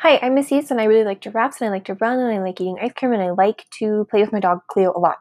Hi, I'm Miss and I really like giraffes and I like to run and I like eating ice cream and I like to play with my dog Cleo a lot.